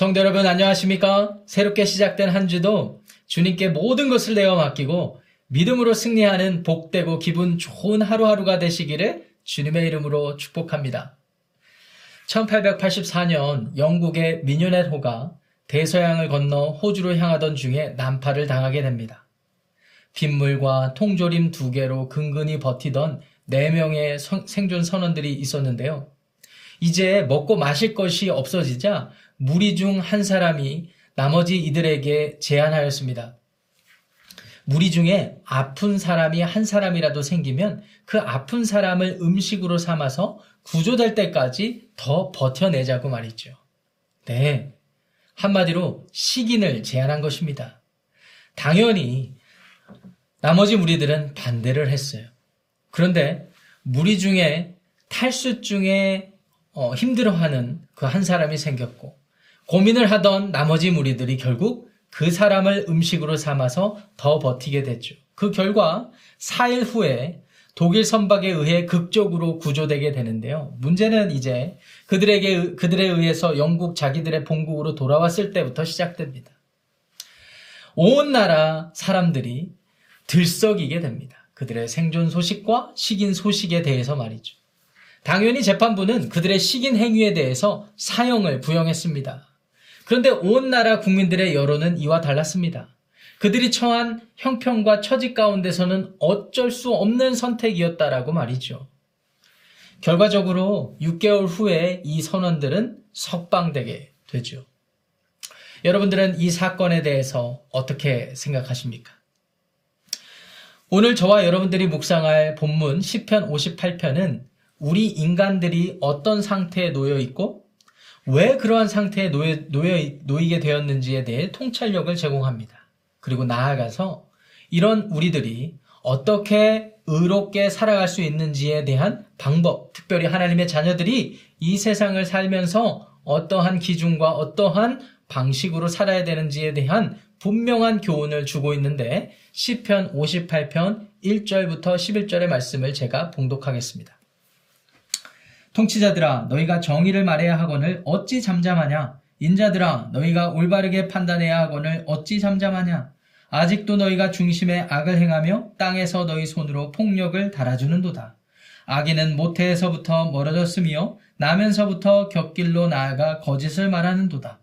성도 여러분 안녕하십니까? 새롭게 시작된 한 주도 주님께 모든 것을 내어 맡기고 믿음으로 승리하는 복되고 기분 좋은 하루하루가 되시기를 주님의 이름으로 축복합니다. 1884년 영국의 미녀넷 호가 대서양을 건너 호주로 향하던 중에 난파를 당하게 됩니다. 빗물과 통조림 두 개로 근근히 버티던 네 명의 생존 선원들이 있었는데요. 이제 먹고 마실 것이 없어지자 무리 중 한 사람이 나머지 이들에게 제안하였습니다. 무리 중에 아픈 사람이 한 사람이라도 생기면 그 아픈 사람을 음식으로 삼아서 구조될 때까지 더 버텨내자고 말이죠. 네. 한마디로 식인을 제안한 것입니다. 당연히 나머지 무리들은 반대를 했어요. 그런데 무리 중에 탈수 중에 어, 힘들어하는 그 한 사람이 생겼고 고민을 하던 나머지 무리들이 결국 그 사람을 음식으로 삼아서 더 버티게 됐죠. 그 결과 4일 후에 독일 선박에 의해 극적으로 구조되게 되는데요. 문제는 이제 그들에게 그들에 의해서 영국 자기들의 본국으로 돌아왔을 때부터 시작됩니다. 온 나라 사람들이 들썩이게 됩니다. 그들의 생존 소식과 식인 소식에 대해서 말이죠. 당연히 재판부는 그들의 식인 행위에 대해서 사형을 부영했습니다. 그런데 온 나라 국민들의 여론은 이와 달랐습니다. 그들이 처한 형편과 처지 가운데서는 어쩔 수 없는 선택이었다라고 말이죠. 결과적으로 6개월 후에 이 선원들은 석방되게 되죠. 여러분들은 이 사건에 대해서 어떻게 생각하십니까? 오늘 저와 여러분들이 묵상할 본문 10편 58편은 우리 인간들이 어떤 상태에 놓여 있고 왜 그러한 상태에 놓여, 놓여, 놓이게 되었는지에 대해 통찰력을 제공합니다. 그리고 나아가서 이런 우리들이 어떻게 의롭게 살아갈 수 있는지에 대한 방법, 특별히 하나님의 자녀들이 이 세상을 살면서 어떠한 기준과 어떠한 방식으로 살아야 되는지에 대한 분명한 교훈을 주고 있는데 10편 58편 1절부터 11절의 말씀을 제가 봉독하겠습니다. 통치자들아 너희가 정의를 말해야 하거늘 어찌 잠잠하냐 인자들아 너희가 올바르게 판단해야 하거늘 어찌 잠잠하냐 아직도 너희가 중심에 악을 행하며 땅에서 너희 손으로 폭력을 달아주는도다. 악인은 모태에서부터 멀어졌으며 나면서부터 곁길로 나아가 거짓을 말하는도다.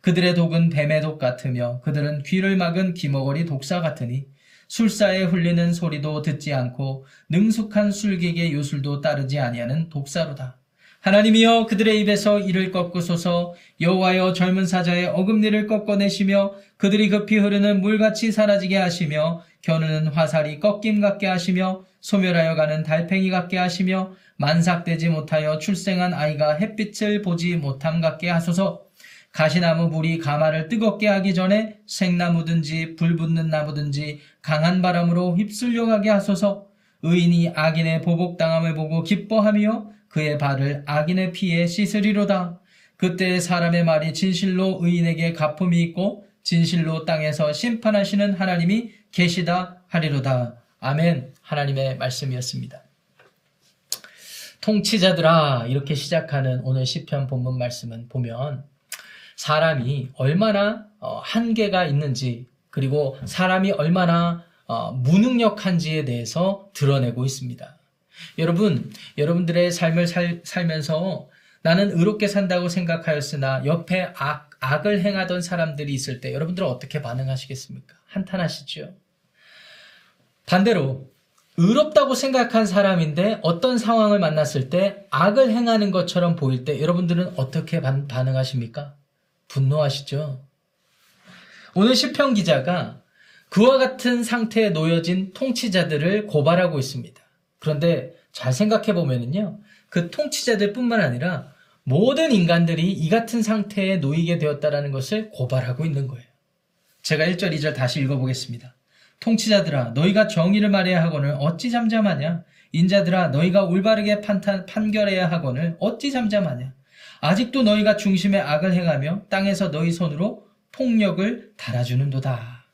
그들의 독은 뱀의 독 같으며 그들은 귀를 막은 기머거리 독사 같으니 술사에 흘리는 소리도 듣지 않고 능숙한 술객의 요술도 따르지 아니하는 독사로다. 하나님이여 그들의 입에서 이를 꺾으소서 여호와여 젊은 사자의 어금니를 꺾어내시며 그들이 급히 흐르는 물같이 사라지게 하시며 겨누는 화살이 꺾임 같게 하시며 소멸하여 가는 달팽이 같게 하시며 만삭되지 못하여 출생한 아이가 햇빛을 보지 못함 같게 하소서 가시나무 불이 가마를 뜨겁게 하기 전에 생나무든지 불 붙는 나무든지 강한 바람으로 휩쓸려 가게 하소서 의인이 악인의 보복당함을 보고 기뻐하며 그의 발을 악인의 피에 씻으리로다. 그때 사람의 말이 진실로 의인에게 가품이 있고 진실로 땅에서 심판하시는 하나님이 계시다 하리로다. 아멘. 하나님의 말씀이었습니다. 통치자들아 이렇게 시작하는 오늘 시편 본문 말씀은 보면 사람이 얼마나 어, 한계가 있는지 그리고 사람이 얼마나 어, 무능력한지에 대해서 드러내고 있습니다. 여러분, 여러분들의 삶을 살, 살면서 나는 의롭게 산다고 생각하였으나 옆에 악, 악을 행하던 사람들이 있을 때 여러분들은 어떻게 반응하시겠습니까? 한탄하시죠? 반대로 의롭다고 생각한 사람인데 어떤 상황을 만났을 때 악을 행하는 것처럼 보일 때 여러분들은 어떻게 반, 반응하십니까? 분노하시죠? 오늘 시편 기자가 그와 같은 상태에 놓여진 통치자들을 고발하고 있습니다. 그런데 잘 생각해 보면은요, 그 통치자들 뿐만 아니라 모든 인간들이 이 같은 상태에 놓이게 되었다라는 것을 고발하고 있는 거예요. 제가 1절, 2절 다시 읽어보겠습니다. 통치자들아, 너희가 정의를 말해야 하거늘 어찌 잠잠하냐? 인자들아, 너희가 올바르게 판탄, 판결해야 하거늘 어찌 잠잠하냐? 아직도 너희가 중심에 악을 행하며 땅에서 너희 손으로 폭력을 달아주는도다.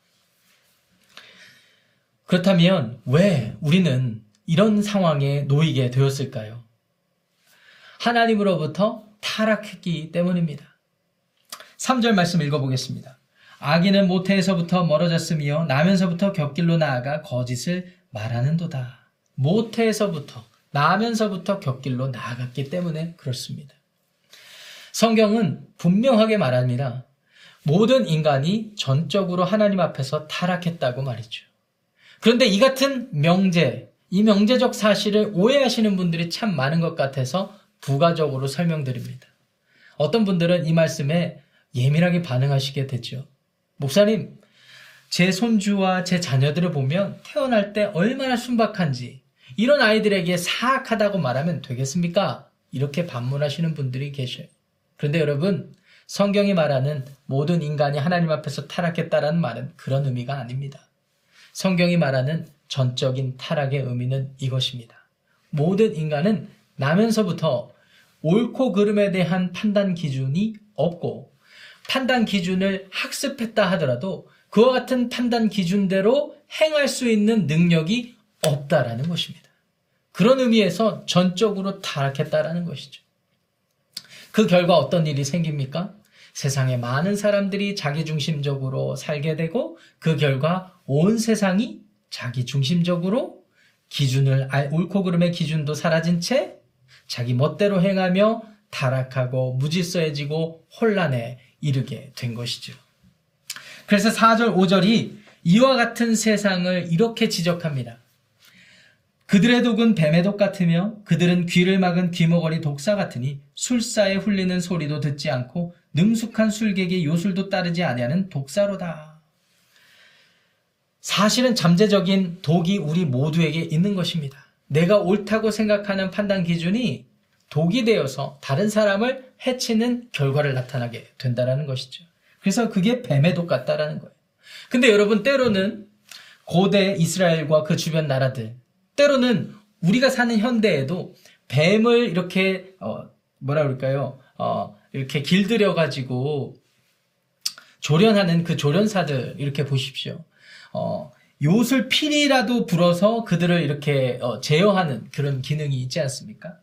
그렇다면 왜 우리는 이런 상황에 놓이게 되었을까요? 하나님으로부터 타락했기 때문입니다. 3절 말씀 읽어보겠습니다. 아기는 모태에서부터 멀어졌으며 나면서부터 곁길로 나아가 거짓을 말하는도다. 모태에서부터 나면서부터 곁길로 나아갔기 때문에 그렇습니다. 성경은 분명하게 말합니다. 모든 인간이 전적으로 하나님 앞에서 타락했다고 말이죠. 그런데 이 같은 명제, 이 명제적 사실을 오해하시는 분들이 참 많은 것 같아서 부가적으로 설명드립니다. 어떤 분들은 이 말씀에 예민하게 반응하시게 되죠. 목사님, 제 손주와 제 자녀들을 보면 태어날 때 얼마나 순박한지 이런 아이들에게 사악하다고 말하면 되겠습니까? 이렇게 반문하시는 분들이 계셔요. 그런데 여러분, 성경이 말하는 모든 인간이 하나님 앞에서 타락했다라는 말은 그런 의미가 아닙니다. 성경이 말하는 전적인 타락의 의미는 이것입니다. 모든 인간은 나면서부터 옳고 그름에 대한 판단 기준이 없고 판단 기준을 학습했다 하더라도 그와 같은 판단 기준대로 행할 수 있는 능력이 없다라는 것입니다. 그런 의미에서 전적으로 타락했다라는 것이죠. 그 결과 어떤 일이 생깁니까? 세상에 많은 사람들이 자기중심적으로 살게 되고 그 결과 온 세상이 자기중심적으로 기준을 옳고 그름의 기준도 사라진 채 자기 멋대로 행하며 타락하고 무질서해지고 혼란에 이르게 된 것이죠. 그래서 4절, 5절이 이와 같은 세상을 이렇게 지적합니다. 그들의 독은 뱀의 독 같으며 그들은 귀를 막은 귀머거리 독사 같으니 술사에 훌리는 소리도 듣지 않고 능숙한 술객의 요술도 따르지 아니하는 독사로다. 사실은 잠재적인 독이 우리 모두에게 있는 것입니다. 내가 옳다고 생각하는 판단 기준이 독이 되어서 다른 사람을 해치는 결과를 나타나게 된다는 것이죠. 그래서 그게 뱀의 독 같다라는 거예요. 근데 여러분 때로는 고대 이스라엘과 그 주변 나라들 때로는 우리가 사는 현대에도 뱀을 이렇게 어 뭐라 그럴까요? 어 이렇게 길들여 가지고 조련하는 그 조련사들 이렇게 보십시오. 어 요술 필이라도 불어서 그들을 이렇게 어, 제어하는 그런 기능이 있지 않습니까?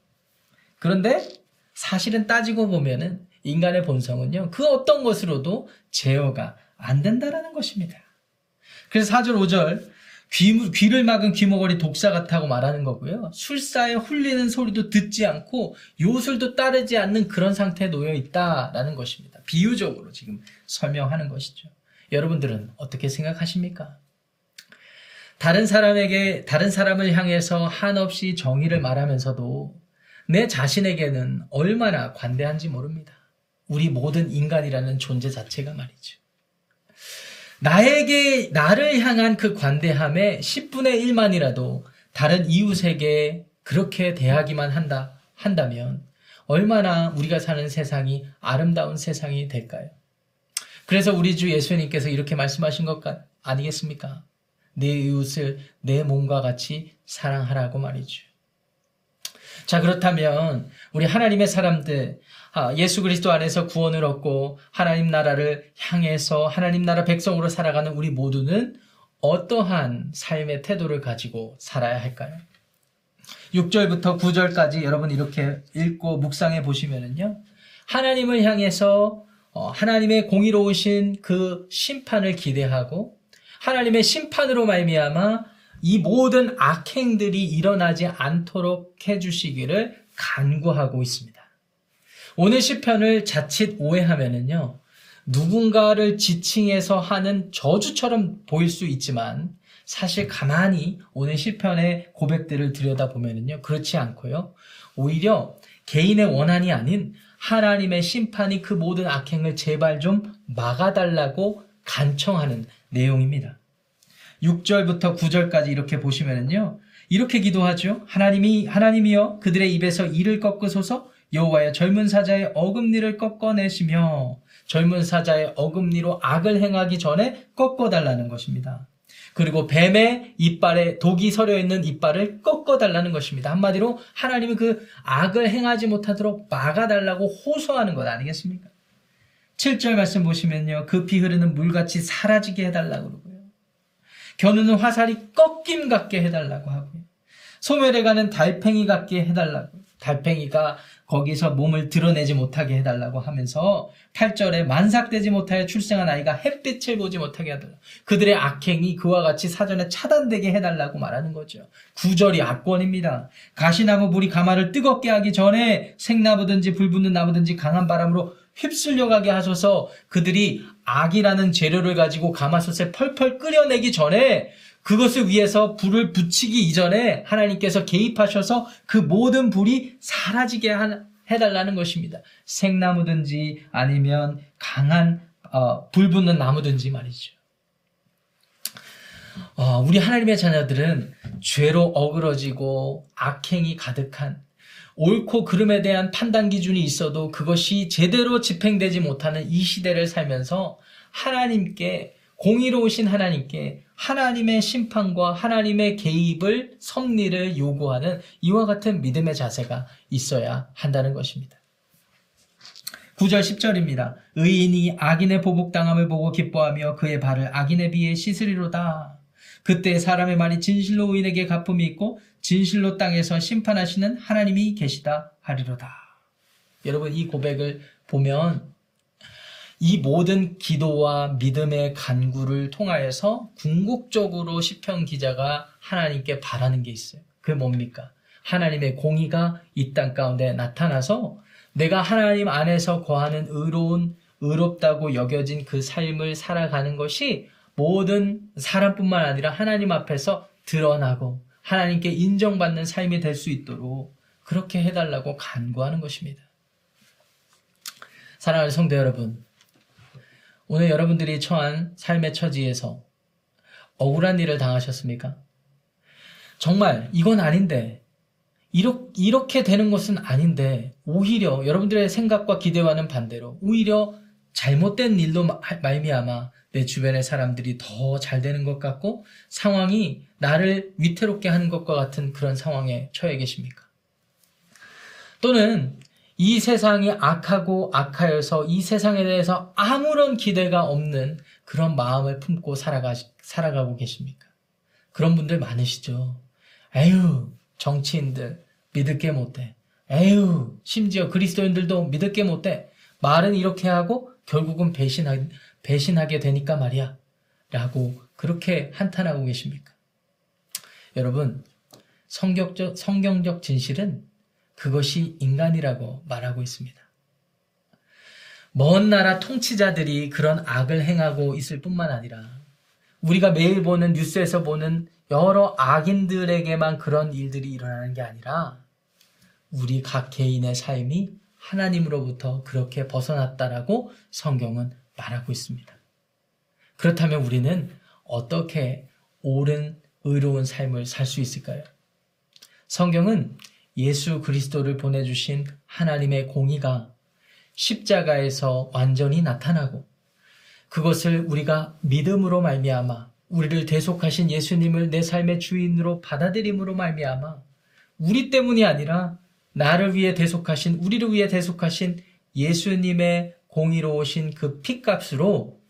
그런데 사실은 따지고 보면은 인간의 본성은요, 그 어떤 것으로도 제어가 안 된다라는 것입니다. 그래서 4절, 5절, 귀, 귀를 막은 귀머거리 독사 같다고 말하는 거고요. 술사에 훌리는 소리도 듣지 않고 요술도 따르지 않는 그런 상태에 놓여 있다라는 것입니다. 비유적으로 지금 설명하는 것이죠. 여러분들은 어떻게 생각하십니까? 다른 사람에게, 다른 사람을 향해서 한없이 정의를 말하면서도 내 자신에게는 얼마나 관대한지 모릅니다. 우리 모든 인간이라는 존재 자체가 말이죠. 나에게, 나를 향한 그 관대함의 10분의 1만이라도 다른 이웃에게 그렇게 대하기만 한다, 한다면 얼마나 우리가 사는 세상이 아름다운 세상이 될까요? 그래서 우리 주 예수님께서 이렇게 말씀하신 것 아니겠습니까? 내 이웃을 내 몸과 같이 사랑하라고 말이죠. 자, 그렇다면 우리 하나님의 사람들, 아, 예수 그리스도 안에서 구원을 얻고 하나님 나라를 향해서 하나님 나라 백성으로 살아가는 우리 모두는 어떠한 삶의 태도를 가지고 살아야 할까요? 6절부터 9절까지 여러분 이렇게 읽고 묵상해 보시면은요. 하나님을 향해서 어, 하나님의 공의로우신 그 심판을 기대하고 하나님의 심판으로 말미암아 이 모든 악행들이 일어나지 않도록 해주시기를 간구하고 있습니다. 오늘 시편을 자칫 오해하면은요, 누군가를 지칭해서 하는 저주처럼 보일 수 있지만, 사실 가만히 오늘 시편의 고백들을 들여다보면은요, 그렇지 않고요, 오히려 개인의 원한이 아닌 하나님의 심판이 그 모든 악행을 제발 좀 막아달라고 간청하는 내용입니다. 6절부터 9절까지 이렇게 보시면은요. 이렇게 기도하죠. 하나님이 하나님이여 그들의 입에서 이를 꺾으소서 여호와여 젊은 사자의 어금니를 꺾어내시며 젊은 사자의 어금니로 악을 행하기 전에 꺾어달라는 것입니다. 그리고 뱀의 이빨에 독이 서려 있는 이빨을 꺾어달라는 것입니다. 한마디로 하나님이 그 악을 행하지 못하도록 막아달라고 호소하는 것 아니겠습니까? 7절 말씀 보시면요. 그 흐르는 물같이 사라지게 해달라고 그러고요. 겨누는 화살이 꺾임 같게 해달라고 하고요. 소멸해 가는 달팽이 같게 해달라고, 달팽이가 거기서 몸을 드러내지 못하게 해달라고 하면서 8절에 만삭되지 못하여 출생한 아이가 햇빛을 보지 못하게 해달라. 그들의 악행이 그와 같이 사전에 차단되게 해달라고 말하는 거죠. 9절이 악권입니다. 가시나무 불이 가마를 뜨겁게 하기 전에 생나무든지 불붙는 나무든지 강한 바람으로 휩쓸려 가게 하셔서 그들이 악이라는 재료를 가지고 가마솥에 펄펄 끓여내기 전에 그것을 위해서 불을 붙이기 이전에 하나님께서 개입하셔서 그 모든 불이 사라지게 해달라는 것입니다. 생나무든지 아니면 강한 어, 불 붙는 나무든지 말이죠. 어, 우리 하나님의 자녀들은 죄로 어그러지고 악행이 가득한 옳고 그름에 대한 판단 기준이 있어도 그것이 제대로 집행되지 못하는 이 시대를 살면서 하나님께 공의로우신 하나님께 하나님의 심판과 하나님의 개입을 섭리를 요구하는 이와 같은 믿음의 자세가 있어야 한다는 것입니다. 9절 10절입니다. 의인이 악인의 보복당함을 보고 기뻐하며 그의 발을 악인에 비해 씻으리로다. 그때 사람의 말이 진실로 의인에게 갚음이 있고 진실로 땅에서 심판하시는 하나님이 계시다 하리로다. 여러분 이 고백을 보면 이 모든 기도와 믿음의 간구를 통하여서 궁극적으로 시편 기자가 하나님께 바라는 게 있어요. 그게 뭡니까? 하나님의 공의가 이 땅 가운데 나타나서 내가 하나님 안에서 거하는 의로운 의롭다고 여겨진 그 삶을 살아가는 것이 모든 사람뿐만 아니라 하나님 앞에서 드러나고 하나님께 인정받는 삶이 될 수 있도록 그렇게 해달라고 간구하는 것입니다. 사랑하는 성도 여러분, 오늘 여러분들이 처한 삶의 처지에서 억울한 일을 당하셨습니까? 정말 이건 아닌데 이렇게 되는 것은 아닌데 오히려 여러분들의 생각과 기대와는 반대로 오히려 잘못된 일로 말미암아 내 주변의 사람들이 더 잘 되는 것 같고 상황이 나를 위태롭게 하는 것과 같은 그런 상황에 처해 계십니까? 또는 이 세상이 악하고 악하여서 이 세상에 대해서 아무런 기대가 없는 그런 마음을 품고 살아가, 살아가고 계십니까? 그런 분들 많으시죠? 에휴, 정치인들 믿을 게 못돼. 에휴, 심지어 그리스도인들도 믿을 게 못돼. 말은 이렇게 하고 결국은 배신하, 배신하게 되니까 말이야. 라고 그렇게 한탄하고 계십니까? 여러분, 성경적, 성경적 진실은 그것이 인간이라고 말하고 있습니다. 먼 나라 통치자들이 그런 악을 행하고 있을 뿐만 아니라 우리가 매일 보는 뉴스에서 보는 여러 악인들에게만 그런 일들이 일어나는 게 아니라 우리 각 개인의 삶이 하나님으로부터 그렇게 벗어났다라고 성경은 말하고 있습니다. 그렇다면 우리는 어떻게 옳은 의로운 삶을 살 수 있을까요? 성경은 예수 그리스도를 보내주신 하나님의 공의가 십자가에서 완전히 나타나고 그것을 우리가 믿음으로 말미암아 우리를 대속하신 예수님을 내 삶의 주인으로 받아들임으로 말미암아 우리 때문이 아니라 나를 위해 대속하신 우리를 위해 대속하신 예수님의 공의로우신 그 피값으로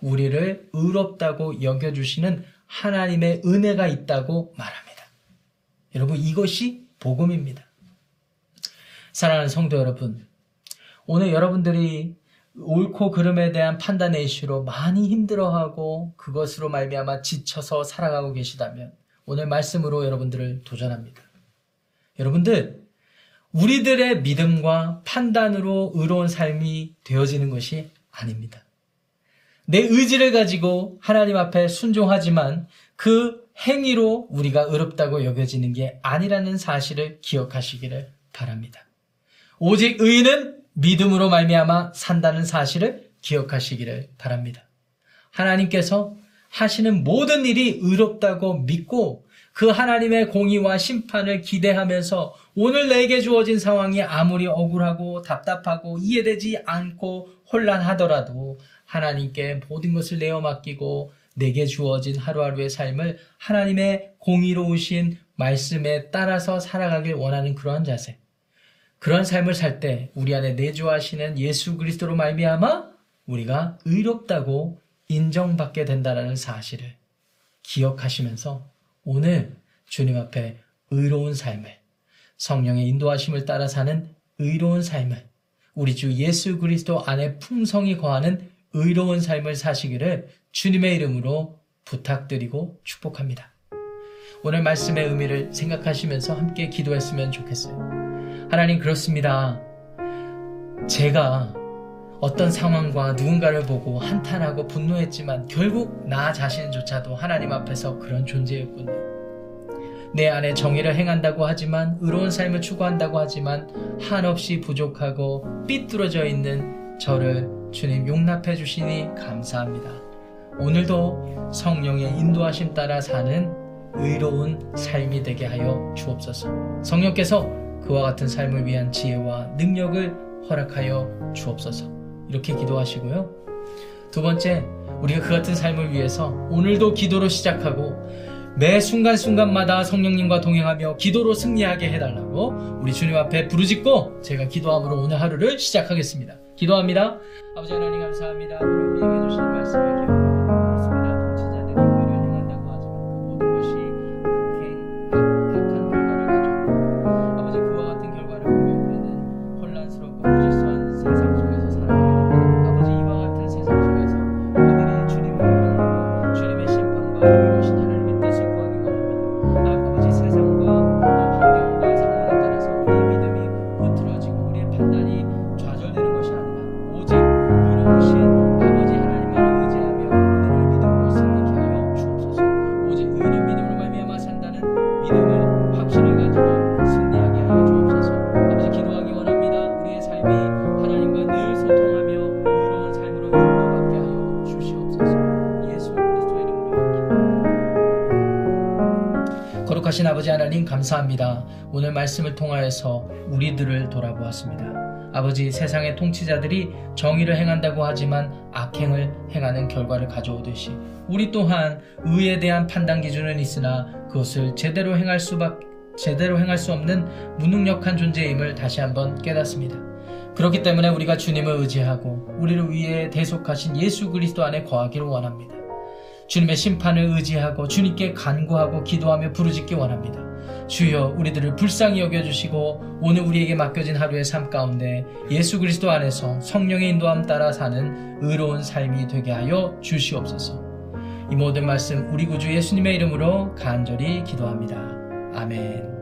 우리를 의롭다고 여겨주시는 하나님의 은혜가 있다고 말합니다. 여러분 이것이 복음입니다. 사랑하는 성도 여러분, 오늘 여러분들이 옳고 그름에 대한 판단의 이슈로 많이 힘들어하고 그것으로 말미암아 지쳐서 살아가고 계시다면 오늘 말씀으로 여러분들을 도전합니다. 여러분들 우리들의 믿음과 판단으로 의로운 삶이 되어지는 것이 아닙니다. 내 의지를 가지고 하나님 앞에 순종하지만 그 행위로 우리가 의롭다고 여겨지는 게 아니라는 사실을 기억하시기를 바랍니다. 오직 의인은 믿음으로 말미암아 산다는 사실을 기억하시기를 바랍니다. 하나님께서 하시는 모든 일이 의롭다고 믿고 그 하나님의 공의와 심판을 기대하면서 오늘 내게 주어진 상황이 아무리 억울하고 답답하고 이해되지 않고 혼란하더라도 하나님께 모든 것을 내어 맡기고 내게 주어진 하루하루의 삶을 하나님의 공의로우신 말씀에 따라서 살아가길 원하는 그러한 자세. 그런 삶을 살 때 우리 안에 내주하시는 예수 그리스도로 말미암아 우리가 의롭다고 인정받게 된다는 사실을 기억하시면서 오늘 주님 앞에 의로운 삶을 성령의 인도하심을 따라 사는 의로운 삶을 우리 주 예수 그리스도 안에 풍성히 거하는 의로운 삶을 사시기를 주님의 이름으로 부탁드리고 축복합니다. 오늘 말씀의 의미를 생각하시면서 함께 기도했으면 좋겠어요. 하나님 그렇습니다. 제가 어떤 상황과 누군가를 보고 한탄하고 분노했지만 결국 나 자신조차도 하나님 앞에서 그런 존재였군요. 내 안에 정의를 행한다고 하지만 의로운 삶을 추구한다고 하지만 한없이 부족하고 삐뚤어져 있는 저를 주님 용납해 주시니 감사합니다. 오늘도 성령의 인도하심 따라 사는 의로운 삶이 되게 하여 주옵소서. 성령께서 그와 같은 삶을 위한 지혜와 능력을 허락하여 주옵소서. 이렇게 기도하시고요. 두 번째, 우리가 그 같은 삶을 위해서 오늘도 기도로 시작하고 매 순간순간마다 성령님과 동행하며 기도로 승리하게 해달라고 우리 주님 앞에 부르짖고 제가 기도함으로 오늘 하루를 시작하겠습니다. 기도합니다. 아버지 하나님 감사합니다. 우리에게 주신 말씀을 기억하고 하나님 감사합니다. 오늘 말씀을 통하여서 우리들을 돌아보았습니다. 아버지 세상의 통치자들이 정의를 행한다고 하지만 악행을 행하는 결과를 가져오듯이 우리 또한 의에 대한 판단 기준은 있으나 그것을 제대로 행할 수밖 제대로 행할 수 없는 무능력한 존재임을 다시 한번 깨닫습니다. 그렇기 때문에 우리가 주님을 의지하고 우리를 위해 대속하신 예수 그리스도 안에 거하기를 원합니다. 주님의 심판을 의지하고 주님께 간구하고 기도하며 부르짖기 원합니다. 주여 우리들을 불쌍히 여겨주시고 오늘 우리에게 맡겨진 하루의 삶 가운데 예수 그리스도 안에서 성령의 인도함 따라 사는 의로운 삶이 되게 하여 주시옵소서. 이 모든 말씀 우리 구주 예수님의 이름으로 간절히 기도합니다. 아멘.